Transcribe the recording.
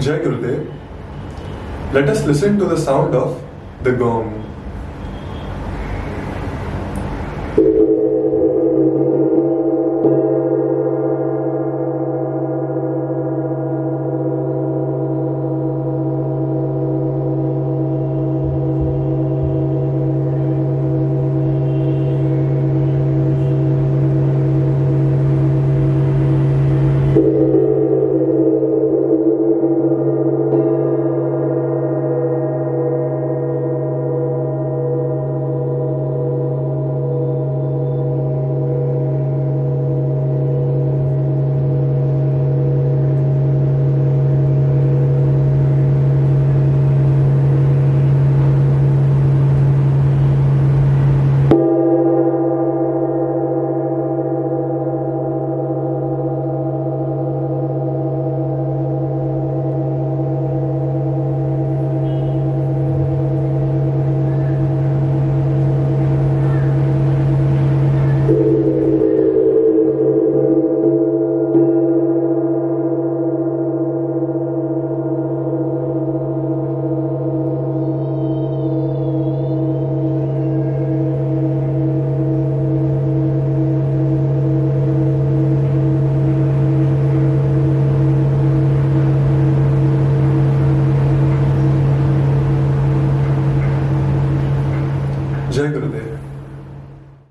Jai Gurudev. Let us listen to the sound of the gong. ジャングルで